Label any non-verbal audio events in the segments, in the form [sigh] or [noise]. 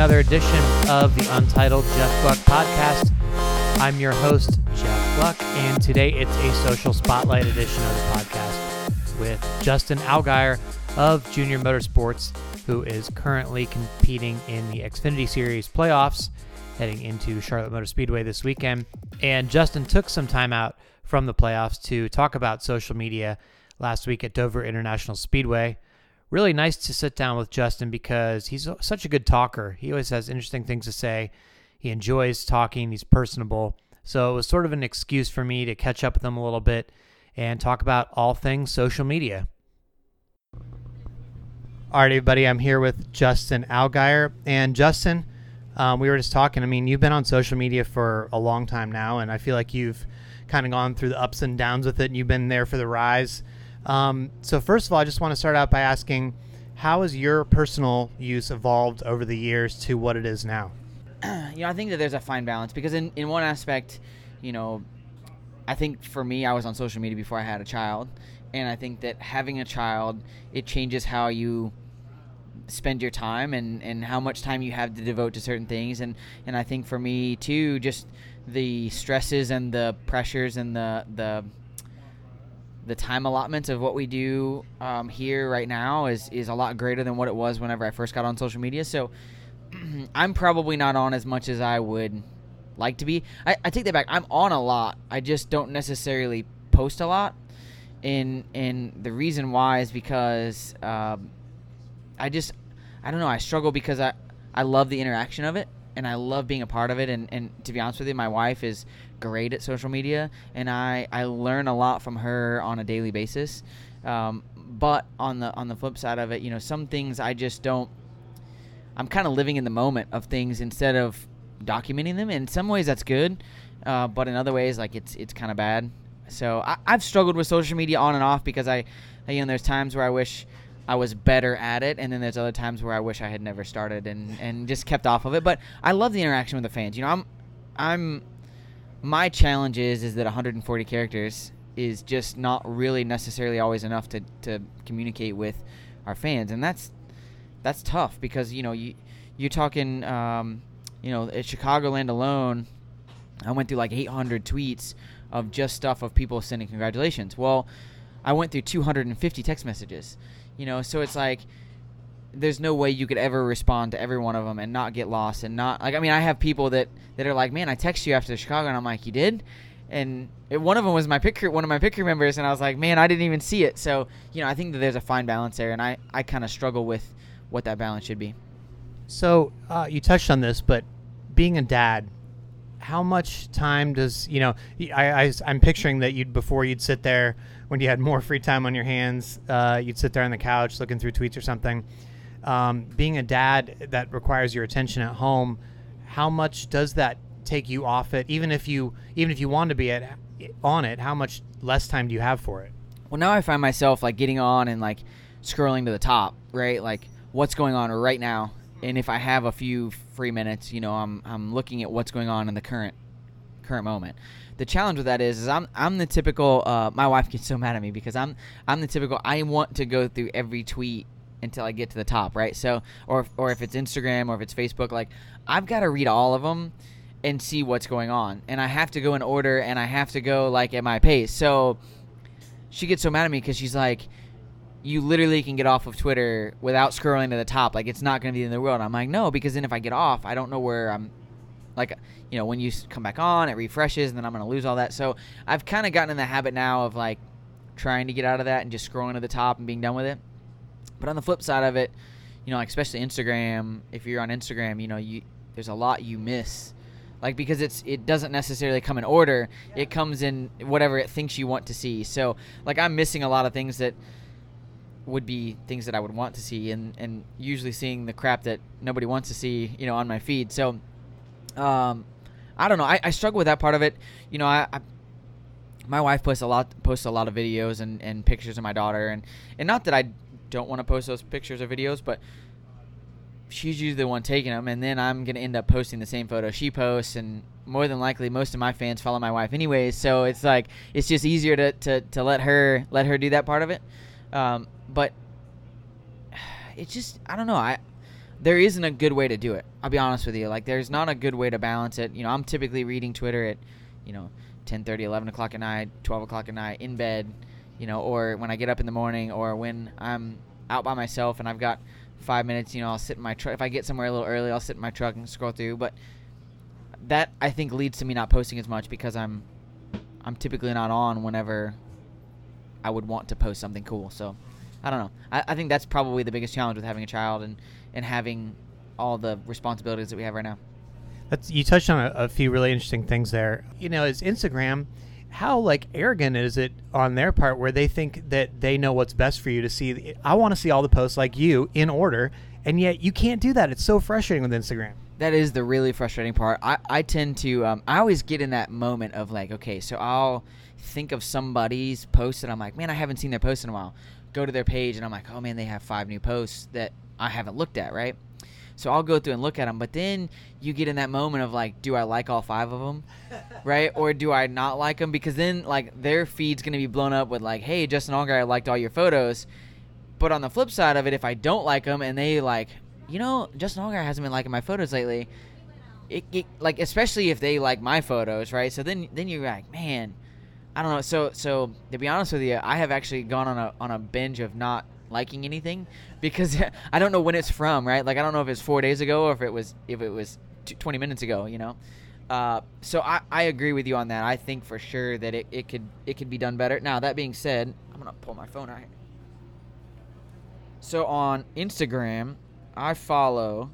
another edition of the Untitled Jeff Gluck podcast. I'm your host, Jeff Gluck, and today it's a social spotlight edition of the podcast with Justin Allgaier of Junior Motorsports, who is currently competing in the Xfinity Series playoffs, heading into Charlotte Motor Speedway this weekend. And Justin took some time out from the playoffs to talk about social media last week at Dover International Speedway really nice to sit down with Justin because he's such a good talker. He always has interesting things to say. He enjoys talking, he's personable. So it was sort of an excuse for me to catch up with him a little bit and talk about all things social media. All right, everybody, I'm here with Justin Allgaier. And Justin, um, we were just talking. I mean, you've been on social media for a long time now, and I feel like you've kind of gone through the ups and downs with it, and you've been there for the rise. Um, so first of all, I just want to start out by asking, how has your personal use evolved over the years to what it is now? [clears throat] you know, I think that there's a fine balance because in, in one aspect, you know, I think for me, I was on social media before I had a child, and I think that having a child, it changes how you spend your time and, and how much time you have to devote to certain things and, and I think for me too just the stresses and the pressures and the the the time allotment of what we do um, here right now is is a lot greater than what it was whenever I first got on social media. So [clears throat] I'm probably not on as much as I would like to be. I, I take that back. I'm on a lot. I just don't necessarily post a lot. And and the reason why is because um, I just I don't know. I struggle because I I love the interaction of it and I love being a part of it. And, and to be honest with you, my wife is great at social media, and I, I learn a lot from her on a daily basis. Um, but on the on the flip side of it, you know, some things I just don't. I'm kind of living in the moment of things instead of documenting them. In some ways, that's good, uh, but in other ways, like it's it's kind of bad. So I, I've struggled with social media on and off because I, you know, there's times where I wish I was better at it, and then there's other times where I wish I had never started and, and just kept off of it. But I love the interaction with the fans. You know, I'm I'm my challenge is is that 140 characters is just not really necessarily always enough to, to communicate with our fans, and that's that's tough because you know you you're talking um, you know at Chicagoland alone, I went through like 800 tweets of just stuff of people sending congratulations. Well, I went through 250 text messages. You know, so it's like there's no way you could ever respond to every one of them and not get lost and not like I mean I have people that that are like, man, I text you after Chicago and I'm like, you did, and it, one of them was my pick one of my pick members and I was like, man, I didn't even see it. So you know, I think that there's a fine balance there, and I I kind of struggle with what that balance should be. So uh, you touched on this, but being a dad, how much time does you know? I, I I'm picturing that you'd before you'd sit there when you had more free time on your hands, uh, you'd sit there on the couch looking through tweets or something. Um, being a dad that requires your attention at home, how much does that take you off it? Even if you even if you want to be at, on it, how much less time do you have for it? Well, now I find myself like getting on and like scrolling to the top, right? Like what's going on right now, and if I have a few free minutes, you know, I'm I'm looking at what's going on in the current current moment the challenge with that is, is I'm I'm the typical. Uh, my wife gets so mad at me because I'm I'm the typical. I want to go through every tweet until I get to the top, right? So, or or if it's Instagram or if it's Facebook, like I've got to read all of them and see what's going on, and I have to go in order, and I have to go like at my pace. So she gets so mad at me because she's like, you literally can get off of Twitter without scrolling to the top. Like it's not going to be in the world. I'm like, no, because then if I get off, I don't know where I'm like you know when you come back on it refreshes and then i'm going to lose all that. So i've kind of gotten in the habit now of like trying to get out of that and just scrolling to the top and being done with it. But on the flip side of it you know like especially instagram if you're on instagram you know you there's a lot you miss. Like because it's it doesn't necessarily come in order. It comes in whatever it thinks you want to see. So like i'm missing a lot of things that would be things that i would want to see and and usually seeing the crap that nobody wants to see you know on my feed. So um, I don't know. I, I struggle with that part of it. You know, I, I my wife posts a lot posts a lot of videos and, and pictures of my daughter and, and not that I don't want to post those pictures or videos, but she's usually the one taking them and then I'm gonna end up posting the same photo she posts and more than likely most of my fans follow my wife anyways, so it's like it's just easier to, to, to let her let her do that part of it. Um, but [sighs] it's just I don't know, I there isn't a good way to do it. I'll be honest with you. Like there's not a good way to balance it. You know, I'm typically reading Twitter at, you know, 10, 30, 11 o'clock at night, 12 o'clock at night in bed, you know, or when I get up in the morning or when I'm out by myself and I've got five minutes, you know, I'll sit in my truck. If I get somewhere a little early, I'll sit in my truck and scroll through. But that I think leads to me not posting as much because I'm I'm typically not on whenever I would want to post something cool. So I don't know. I, I think that's probably the biggest challenge with having a child and, and having all the responsibilities that we have right now. That's you touched on a, a few really interesting things there. You know, is Instagram how like arrogant is it on their part where they think that they know what's best for you to see I want to see all the posts like you in order and yet you can't do that. It's so frustrating with Instagram. That is the really frustrating part. I, I tend to um, I always get in that moment of like, okay, so I'll think of somebody's post and I'm like, man, I haven't seen their post in a while. Go to their page and I'm like, oh man, they have five new posts that I haven't looked at, right? So I'll go through and look at them. But then you get in that moment of like, do I like all five of them, [laughs] right? Or do I not like them? Because then like their feed's gonna be blown up with like, hey, Justin Allgaier, I liked all your photos. But on the flip side of it, if I don't like them and they like, you know, Justin Allgaier hasn't been liking my photos lately. It, it like especially if they like my photos, right? So then then you're like, man, I don't know. So so to be honest with you, I have actually gone on a on a binge of not liking anything because [laughs] I don't know when it's from, right? Like I don't know if it's four days ago or if it was if it was 20 minutes ago, you know. Uh, so I, I agree with you on that. I think for sure that it, it could it could be done better. Now that being said, I'm gonna pull my phone out. So on Instagram, I follow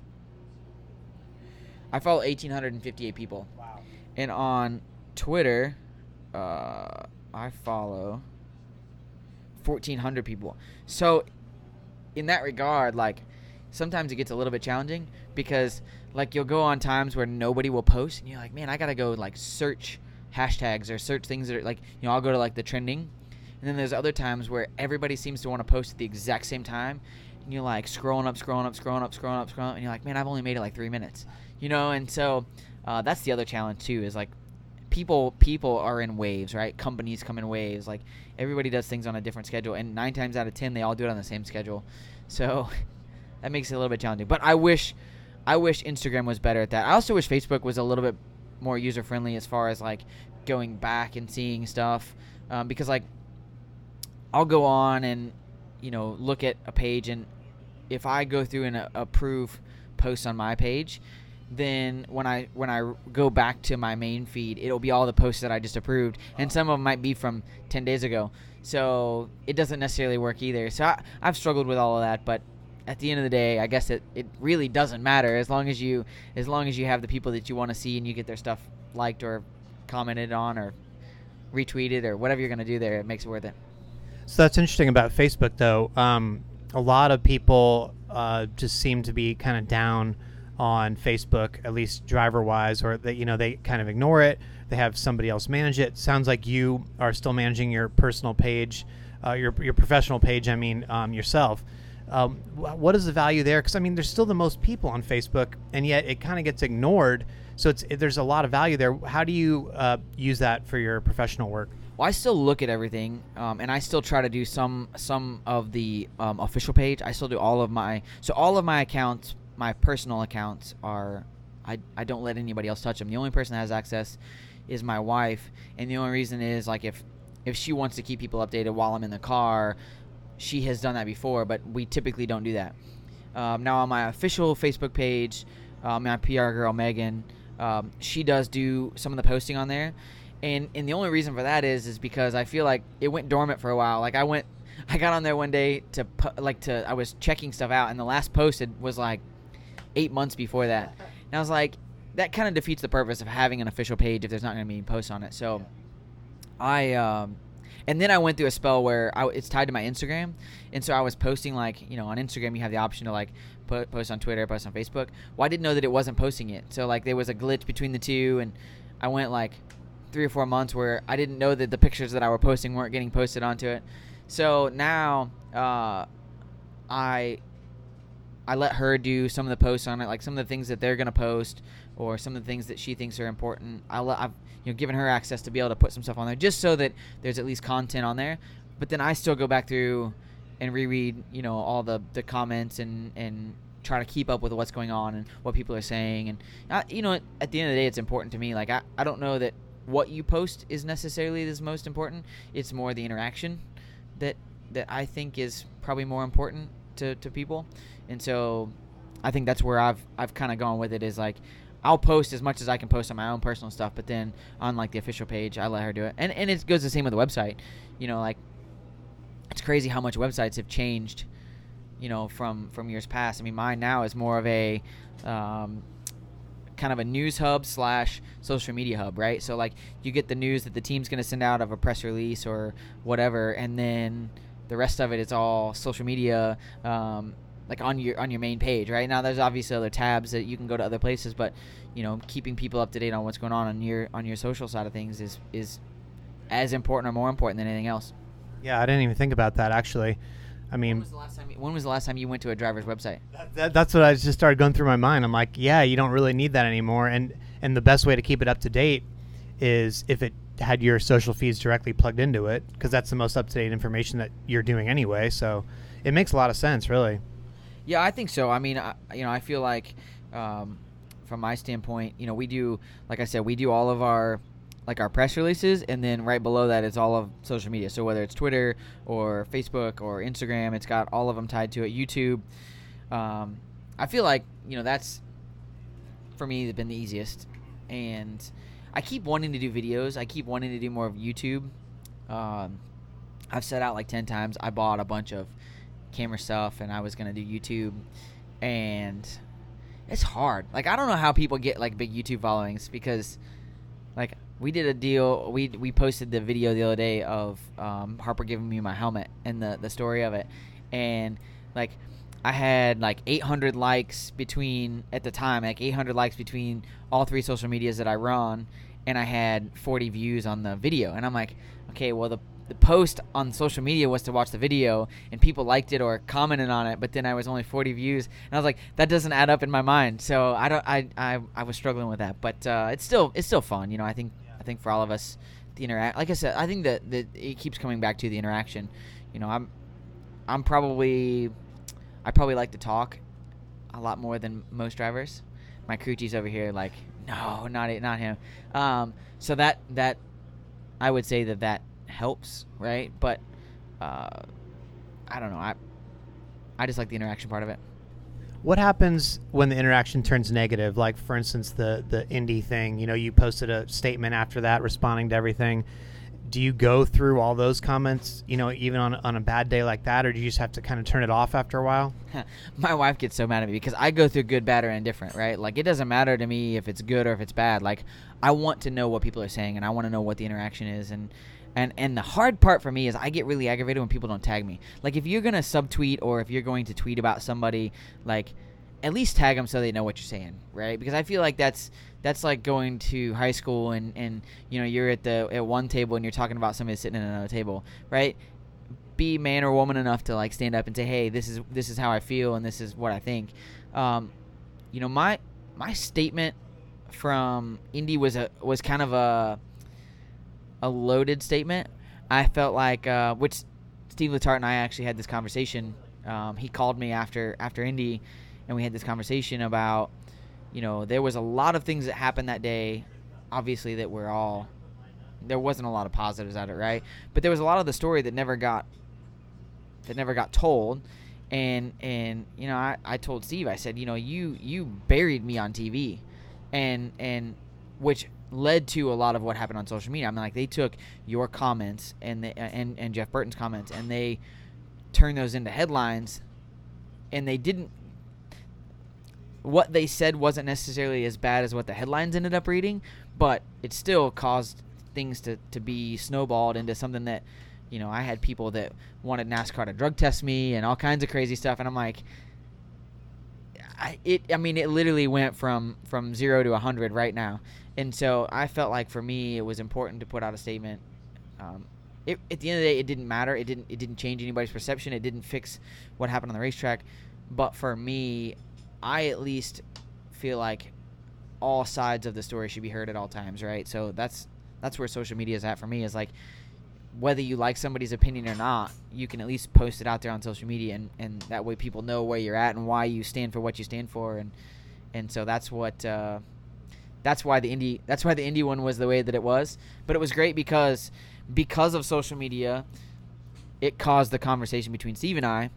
I follow 1,858 people. Wow. And on Twitter, uh, I follow 1,400 people. So, in that regard, like, sometimes it gets a little bit challenging because, like, you'll go on times where nobody will post, and you're like, man, I gotta go, like, search hashtags or search things that are, like, you know, I'll go to, like, the trending. And then there's other times where everybody seems to want to post at the exact same time. And you're like scrolling up, scrolling up, scrolling up, scrolling up, scrolling up, and you're like, man, I've only made it like three minutes, you know. And so uh, that's the other challenge too. Is like people people are in waves, right? Companies come in waves. Like everybody does things on a different schedule, and nine times out of ten, they all do it on the same schedule. So [laughs] that makes it a little bit challenging. But I wish, I wish Instagram was better at that. I also wish Facebook was a little bit more user friendly as far as like going back and seeing stuff, um, because like I'll go on and you know look at a page, and if I go through and uh, approve posts on my page, then when I when I go back to my main feed, it'll be all the posts that I just approved, and some of them might be from ten days ago. So it doesn't necessarily work either. So I, I've struggled with all of that, but at the end of the day, I guess it, it really doesn't matter as long as you as long as you have the people that you want to see and you get their stuff liked or commented on or retweeted or whatever you're gonna do there. It makes it worth it. So that's interesting about Facebook, though. Um, a lot of people uh, just seem to be kind of down on Facebook, at least driver wise, or that you know they kind of ignore it. They have somebody else manage it. Sounds like you are still managing your personal page, uh, your your professional page. I mean, um, yourself. Um, what is the value there? Because I mean, there's still the most people on Facebook, and yet it kind of gets ignored. So it's it, there's a lot of value there. How do you uh, use that for your professional work? Well, I still look at everything, um, and I still try to do some some of the um, official page. I still do all of my so all of my accounts, my personal accounts are I, I don't let anybody else touch them. The only person that has access is my wife, and the only reason is like if if she wants to keep people updated while I'm in the car, she has done that before, but we typically don't do that. Um, now on my official Facebook page, uh, my PR girl Megan, um, she does do some of the posting on there and and the only reason for that is is because I feel like it went dormant for a while. Like I went, [laughs] I got on there one day to like to I was checking stuff out, and the last posted was like eight months before that, and I was like, that kind of defeats the purpose of having an official page if there's not going to be posts on it. So I um. And then I went through a spell where I, it's tied to my Instagram, and so I was posting like you know on Instagram you have the option to like put, post on Twitter, post on Facebook. Well, I didn't know that it wasn't posting it, so like there was a glitch between the two, and I went like three or four months where I didn't know that the pictures that I were posting weren't getting posted onto it. So now uh, I I let her do some of the posts on it, like some of the things that they're gonna post, or some of the things that she thinks are important. I I've you know given her access to be able to put some stuff on there, just so that there's at least content on there. But then I still go back through and reread, you know, all the the comments and and try to keep up with what's going on and what people are saying. And uh, you know, at the end of the day, it's important to me. Like I, I don't know that what you post is necessarily is most important. It's more the interaction that that I think is probably more important to, to people. And so I think that's where I've I've kind of gone with it is like I'll post as much as I can post on my own personal stuff, but then on like the official page, I let her do it. And and it goes the same with the website. You know, like it's crazy how much websites have changed. You know, from from years past. I mean, mine now is more of a um, kind of a news hub slash social media hub, right? So like you get the news that the team's going to send out of a press release or whatever, and then the rest of it is all social media. Um, like on your on your main page right? Now there's obviously other tabs that you can go to other places but you know keeping people up to date on what's going on on your on your social side of things is is as important or more important than anything else. Yeah i didn't even think about that actually. I mean when was the last time, when was the last time you went to a driver's website? That, that, that's what i just started going through my mind. I'm like yeah you don't really need that anymore. And and the best way to keep it up to date is if it had your social feeds directly plugged into it because that's the most up to date information that you're doing anyway. So it makes a lot of sense really yeah, I think so. I mean, I, you know, I feel like um, from my standpoint, you know, we do, like I said, we do all of our like our press releases, and then right below that is all of social media. So whether it's Twitter or Facebook or Instagram, it's got all of them tied to it. YouTube. Um, I feel like you know that's for me been the easiest, and I keep wanting to do videos. I keep wanting to do more of YouTube. Um, I've set out like ten times. I bought a bunch of camera stuff and I was gonna do YouTube, and it's hard. Like I don't know how people get like big YouTube followings because, like, we did a deal. We we posted the video the other day of um, Harper giving me my helmet and the the story of it, and like. I had like 800 likes between at the time, like 800 likes between all three social medias that I run, and I had 40 views on the video. And I'm like, okay, well the the post on social media was to watch the video and people liked it or commented on it but then i was only 40 views and i was like that doesn't add up in my mind. So i don't i i, I was struggling with that but uh, it's still it's still fun you know i think i think for all of us the interact like i said i think that, that it keeps coming back to the interaction. You know i'm i'm probably i probably like to talk a lot more than most drivers. My crew chief's over here like no not it not him. Um, so that that i would say that that helps, right? But uh, I don't know. I I just like the interaction part of it. What happens when the interaction turns negative? Like, for instance, the the Indy thing. You know, you posted a statement after that, responding to everything. Do you go through all those comments? You know, even on on a bad day like that, or do you just have to kind of turn it off after a while? [laughs] My wife gets so mad at me because I go through good, bad, or indifferent. Right? Like, it doesn't matter to me if it's good or if it's bad. Like, I want to know what people are saying, and I want to know what the interaction is, and and and the hard part for me is I get really aggravated when people don't tag me. Like if you're gonna subtweet or if you're going to tweet about somebody, like at least tag them so they know what you're saying, right? Because I feel like that's that's like going to high school and and you know you're at the at one table and you're talking about somebody sitting at another table, right? Be man or woman enough to like stand up and say, hey, this is this is how I feel and this is what I think. Um, you know my my statement from Indy was a was kind of a a loaded statement. I felt like, uh, which Steve Letarte and I actually had this conversation. Um, he called me after after Indy, and we had this conversation about, you know, there was a lot of things that happened that day, obviously that we're all, there wasn't a lot of positives out of it, right? But there was a lot of the story that never got, that never got told, and and you know I, I told Steve I said you know you you buried me on TV, and and which led to a lot of what happened on social media. I mean, like they took your comments and they, uh, and and Jeff Burton's comments and they turned those into headlines, and they didn't. What they said wasn't necessarily as bad as what the headlines ended up reading, but it still caused things to, to be snowballed into something that, you know, I had people that wanted NASCAR to drug test me and all kinds of crazy stuff, and I'm like, I, it I mean it literally went from from 0 to 100 right now. And so I felt like for me it was important to put out a statement. Um, it, at the end of the day it didn't matter. It didn't it didn't change anybody's perception. It didn't fix what happened on the racetrack. But for me, I at least feel like all sides of the story should be heard at all times, right? So that's that's where social media is at for me is like whether you like somebody's opinion or not, you can at least post it out there on social media, and, and that way people know where you're at and why you stand for what you stand for, and and so that's what uh, that's why the Indy that's why the Indy one was the way that it was. But it was great because because of social media, it caused the conversation between Steve and I,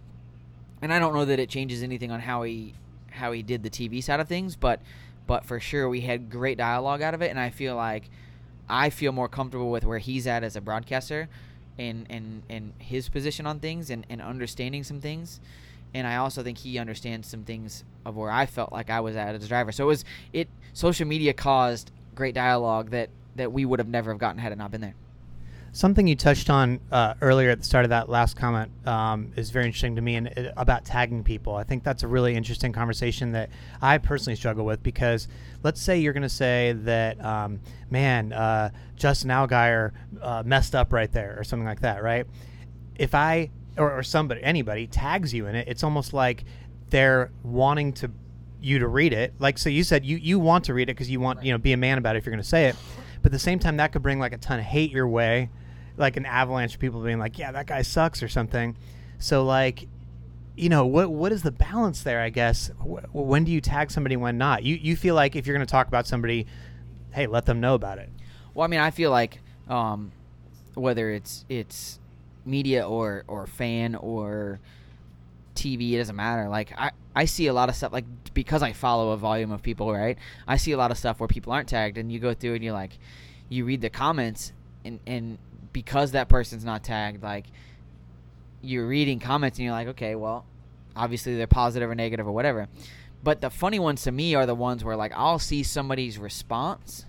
and I don't know that it changes anything on how he how he did the TV side of things, but but for sure we had great dialogue out of it, and I feel like I feel more comfortable with where he's at as a broadcaster and and, and his position on things and, and understanding some things. And I also think he understands some things of where I felt like I was at as a driver. So it was it social media caused great dialogue that, that we would have never have gotten had it not been there. Something you touched on uh, earlier at the start of that last comment um, is very interesting to me, and it, about tagging people. I think that's a really interesting conversation that I personally struggle with because let's say you're going to say that, um, man, uh, Justin Allgaier uh, messed up right there, or something like that, right? If I or, or somebody, anybody tags you in it, it's almost like they're wanting to you to read it. Like so, you said you you want to read it because you want you know be a man about it if you're going to say it. But at the same time, that could bring like a ton of hate your way like an avalanche of people being like, "Yeah, that guy sucks" or something. So like, you know, what what is the balance there? I guess when do you tag somebody, when not? You you feel like if you're going to talk about somebody, hey, let them know about it. Well, I mean, I feel like um, whether it's it's media or or fan or TV, it doesn't matter. Like I, I see a lot of stuff like because I follow a volume of people, right? I see a lot of stuff where people aren't tagged, and you go through and you like, you read the comments, and and because that person's not tagged, like you're reading comments and you're like, okay, well, obviously they're positive or negative or whatever. But the funny ones to me are the ones where like I'll see somebody's response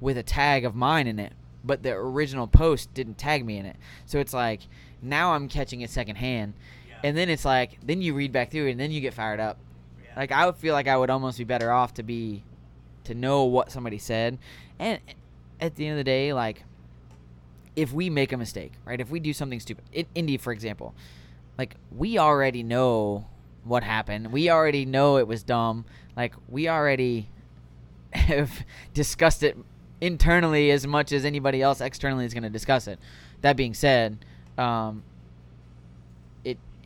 with a tag of mine in it, but the original post didn't tag me in it. So it's like now I'm catching it secondhand. And then it's like then you read back through and then you get fired up. Like I would feel like I would almost be better off to be to know what somebody said. And at the end of the day, like if we make a mistake, right? If we do something stupid, in Indy, for example, like we already know what happened. We already know it was dumb. Like we already [laughs] have discussed it internally as much as anybody else externally is going to discuss it. That being said, um,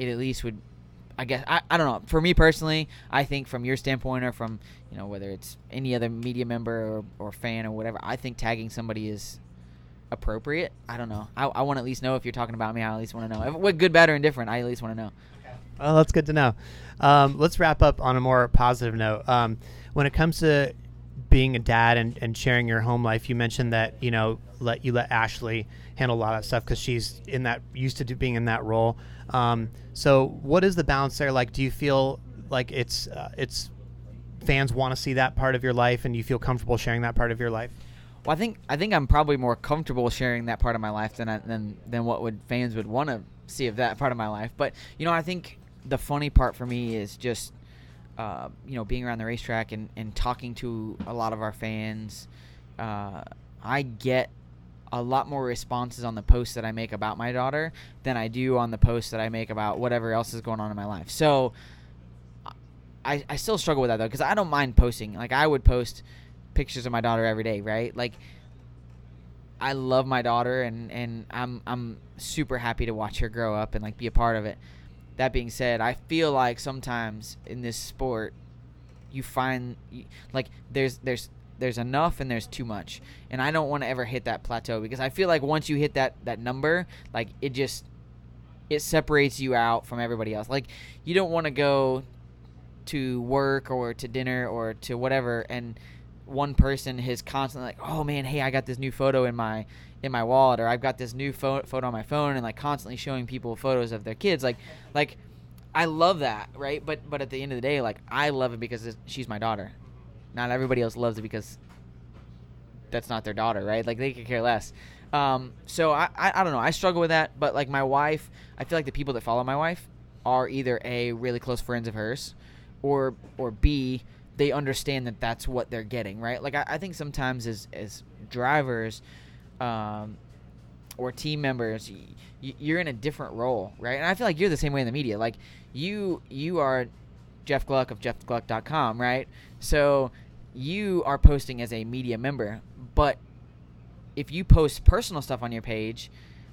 it at least would, I guess I, I don't know. For me personally, I think from your standpoint or from you know whether it's any other media member or, or fan or whatever, I think tagging somebody is appropriate. I don't know. I, I want to at least know if you're talking about me. I at least want to know. If, what good, bad, or indifferent, I at least want to know. Well, that's good to know. Um, let's wrap up on a more positive note. Um, when it comes to being a dad and, and sharing your home life, you mentioned that you know let you let Ashley handle a lot of stuff because she's in that used to do, being in that role. Um, so, what is the balance there? Like, do you feel like it's uh, it's fans want to see that part of your life, and you feel comfortable sharing that part of your life? Well, I think I think I'm probably more comfortable sharing that part of my life than I, than than what would fans would want to see of that part of my life. But you know, I think the funny part for me is just uh, you know being around the racetrack and, and talking to a lot of our fans. Uh, I get a lot more responses on the posts that I make about my daughter than I do on the posts that I make about whatever else is going on in my life. So I, I still struggle with that though because I don't mind posting. Like I would post pictures of my daughter every day, right? Like I love my daughter and and I'm I'm super happy to watch her grow up and like be a part of it. That being said, I feel like sometimes in this sport you find like there's there's there's enough and there's too much. And I don't want to ever hit that plateau because I feel like once you hit that that number, like it just it separates you out from everybody else. Like you don't want to go to work or to dinner or to whatever and one person is constantly like, "Oh man, hey, I got this new photo in my in my wallet, or I've got this new pho- photo on my phone," and like constantly showing people photos of their kids. Like, like I love that, right? But but at the end of the day, like I love it because she's my daughter. Not everybody else loves it because that's not their daughter, right? Like they could care less. Um, so I, I I don't know. I struggle with that, but like my wife, I feel like the people that follow my wife are either a really close friends of hers, or or b they understand that that's what they're getting, right? Like I, I think sometimes as as drivers, um, or team members, you're in a different role, right? And I feel like you're the same way in the media. Like you you are Jeff Gluck of JeffGluck.com, right? So you are posting as a media member, but if you post personal stuff on your page,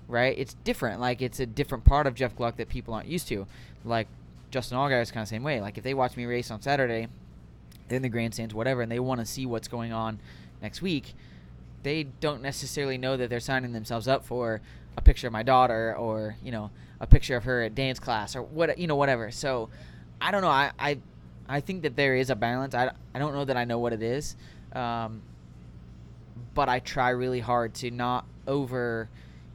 right? It's different. Like it's a different part of Jeff Gluck that people aren't used to. Like Justin Allgaier is kind of the same way. Like if they watch me race on Saturday, in the grandstands, whatever, and they want to see what's going on next week, they don't necessarily know that they're signing themselves up for a picture of my daughter or you know a picture of her at dance class or what you know whatever. So I don't know. I I, I think that there is a balance. I, I don't know that I know what it is, um, but I try really hard to not over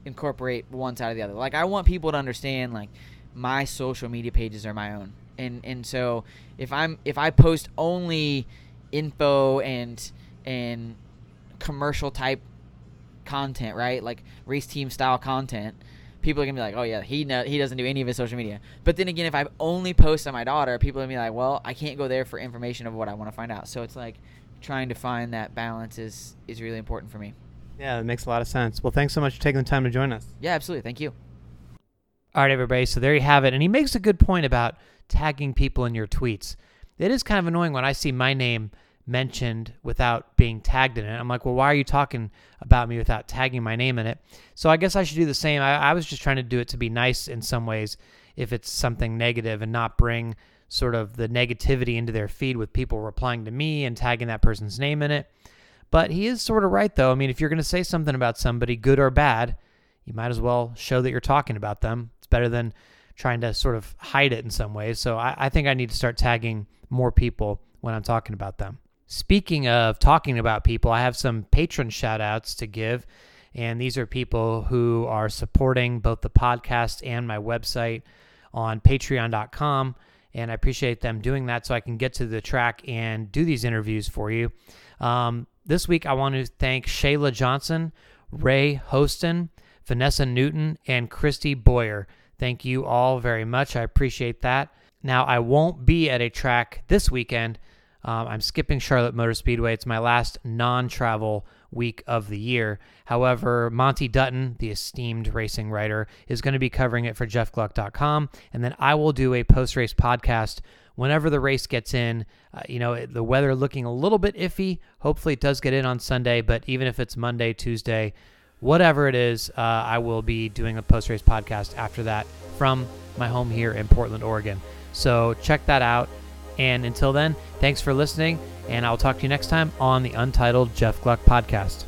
incorporate one side or the other. Like I want people to understand like my social media pages are my own. And and so if I'm if I post only info and and commercial type content, right? Like race team style content, people are gonna be like, "Oh yeah, he no, he doesn't do any of his social media." But then again, if I only post on my daughter, people are gonna be like, "Well, I can't go there for information of what I want to find out." So it's like trying to find that balance is is really important for me. Yeah, that makes a lot of sense. Well, thanks so much for taking the time to join us. Yeah, absolutely. Thank you. All right, everybody. So there you have it. And he makes a good point about tagging people in your tweets. It is kind of annoying when I see my name mentioned without being tagged in it. I'm like, well, why are you talking about me without tagging my name in it? So I guess I should do the same. I, I was just trying to do it to be nice in some ways if it's something negative and not bring sort of the negativity into their feed with people replying to me and tagging that person's name in it. But he is sort of right, though. I mean, if you're going to say something about somebody, good or bad, you might as well show that you're talking about them. It's better than trying to sort of hide it in some ways. So I, I think I need to start tagging more people when I'm talking about them. Speaking of talking about people, I have some patron shout outs to give. And these are people who are supporting both the podcast and my website on patreon.com. And I appreciate them doing that so I can get to the track and do these interviews for you. Um, this week, I want to thank Shayla Johnson, Ray Hostin, Vanessa Newton, and Christy Boyer. Thank you all very much. I appreciate that. Now, I won't be at a track this weekend. Um, I'm skipping Charlotte Motor Speedway. It's my last non travel week of the year. However, Monte Dutton, the esteemed racing writer, is going to be covering it for jeffgluck.com. And then I will do a post race podcast whenever the race gets in. Uh, you know, the weather looking a little bit iffy. Hopefully, it does get in on Sunday, but even if it's Monday, Tuesday, whatever it is, uh, I will be doing a post race podcast after that from my home here in Portland, Oregon. So check that out. And until then, thanks for listening, and I'll talk to you next time on the Untitled Jeff Gluck podcast.